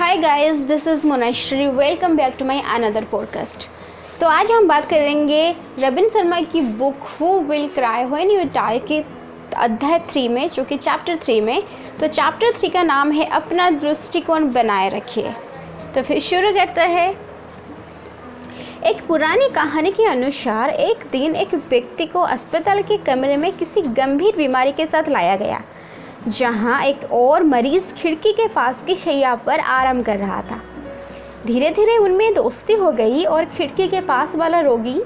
Hi guys this is Monashri welcome back to my another podcast तो आज हम बात करेंगे रबिन शर्मा की book who will cry when you die के अध्याय थ्री में, जो कि चैप्टर थ्री में। तो चैप्टर थ्री का नाम है अपना दृष्टिकोण बनाए रखिए। तो फिर शुरू करता है। एक पुरानी कहानी के अनुसार एक दिन एक व्यक्ति को अस्पताल के कमरे में किसी गंभीर बीमारी के साथ लाया गया। जहाँ एक और मरीज़ खिड़की के पास की शैया पर आराम कर रहा था। धीरे धीरे उनमें दोस्ती हो गई और खिड़की के पास वाला रोगी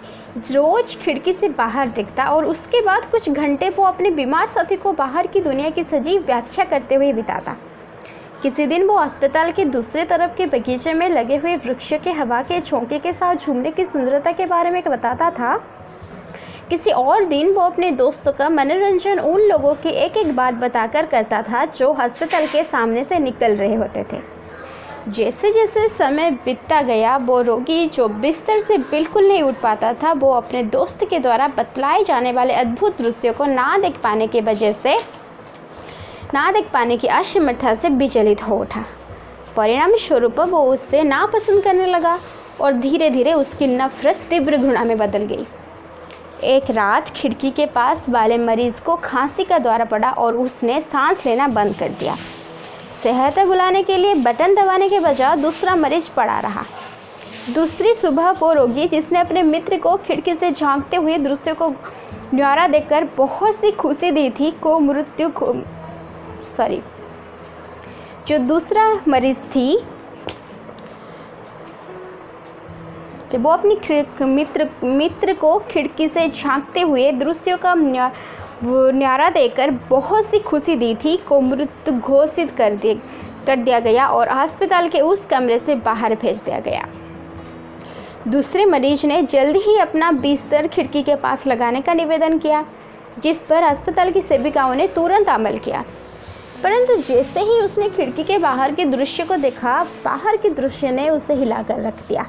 रोज खिड़की से बाहर दिखता और उसके बाद कुछ घंटे वो अपने बीमार साथी को बाहर की दुनिया की सजीव व्याख्या करते हुए बिताता। किसी दिन वो अस्पताल के दूसरे तरफ़ के बगीचे में लगे हुए वृक्ष के हवा के झोंके के साथ झूमने की सुंदरता के बारे में बताता था किसी और दिन वो अपने दोस्तों का मनोरंजन उन लोगों की एक एक बात बताकर करता था जो अस्पताल के सामने से निकल रहे होते थे। जैसे जैसे समय बीतता गया, वो रोगी जो बिस्तर से बिल्कुल नहीं उठ पाता था, वो अपने दोस्त के द्वारा बतलाए जाने वाले अद्भुत दृश्यों को ना देख पाने की वजह से, ना देख पाने की असमर्थता से विचलित हो उठा। परिणाम स्वरूप वो उससे नापसंद करने लगा और धीरे धीरे उसकी नफरत तीव्र घृणा में बदल गई। एक रात खिड़की के पास वाले मरीज़ को खांसी का द्वारा पड़ा और उसने सांस लेना बंद कर दिया। सेहत बुलाने के लिए बटन दबाने के बजाय दूसरा मरीज़ पड़ा रहा। दूसरी सुबह वो रोगी, जिसने अपने मित्र को खिड़की से झांकते हुए दृश्य को न्यारा देखकर बहुत सी खुशी दी थी, को मृत्यु सॉरी, जो दूसरा मरीज़ थी जब वो अपनी मित्र मित्र को खिड़की से झांकते हुए दृश्यों का न्यारा देकर बहुत सी खुशी दी थी, को मृत घोषित कर दिए कर दिया गया और अस्पताल के उस कमरे से बाहर भेज दिया गया। दूसरे मरीज़ ने जल्द ही अपना बिस्तर खिड़की के पास लगाने का निवेदन किया, जिस पर अस्पताल की सेविकाओं ने तुरंत अमल किया। परंतु जैसे ही उसने खिड़की के बाहर के दृश्य को देखा, बाहर के दृश्य ने उसे हिलाकर रख दिया।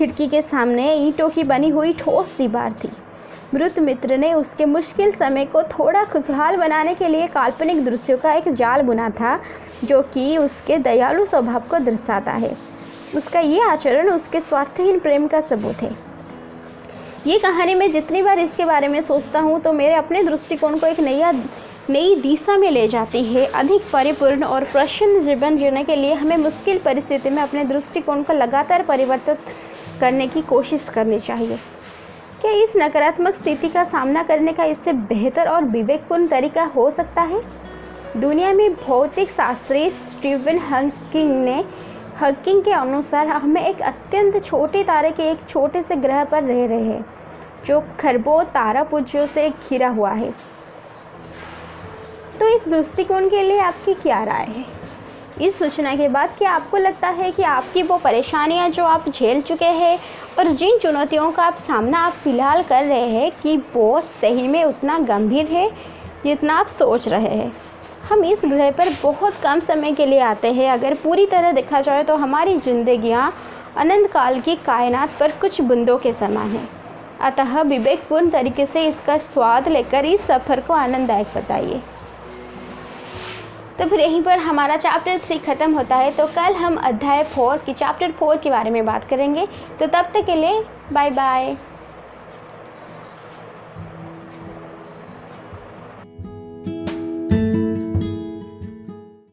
खिड़की के सामने ईंटों की बनी हुई ठोस दीवार थी। मृत मित्र ने उसके मुश्किल समय को थोड़ा खुशहाल बनाने के लिए काल्पनिक दृश्यों का एक जाल बुना था, जो कि उसके दयालु स्वभाव को दर्शाता है। उसका ये आचरण उसके स्वार्थहीन प्रेम का सबूत है। ये कहानी मैं जितनी बार इसके बारे में सोचता हूँ तो मेरे अपने दृष्टिकोण को एक नया, नई दिशा में ले जाती है। अधिक परिपूर्ण और प्रसन्न जीवन जीने के लिए हमें मुश्किल परिस्थिति में अपने दृष्टिकोण को लगातार परिवर्तित करने की कोशिश करनी चाहिए। क्या इस नकारात्मक स्थिति का सामना करने का इससे बेहतर और विवेकपूर्ण तरीका हो सकता है? दुनिया में भौतिक शास्त्री स्टीवन हकिंग ने, हकिंग के अनुसार हमें एक अत्यंत छोटे तारे के एक छोटे से ग्रह पर रह रहे हैं, जो खरबों, तारा पुंजों से घिरा हुआ है। तो इस दृष्टिकोण के लिए आपकी क्या राय है? इस सूचना के बाद क्या आपको लगता है कि आपकी वो परेशानियाँ जो आप झेल चुके हैं और जिन चुनौतियों का आप सामना आप फ़िलहाल कर रहे हैं कि वो सही में उतना गंभीर है, जितना आप सोच रहे हैं। हम इस ग्रह पर बहुत कम समय के लिए आते हैं। अगर पूरी तरह देखा जाए तो हमारी जिंदगियाँ अनंत काल की कायनात पर कुछ बूंदों के समान हैं। अतः विवेकपूर्ण तरीके से इसका स्वाद लेकर इस सफ़र को आनंददायक बताइए। तो फिर यहीं पर हमारा चैप्टर थ्री ख़त्म होता है। तो कल हम अध्याय फोर की चैप्टर फोर के बारे में बात करेंगे। तो तब तक के लिए बाय बाय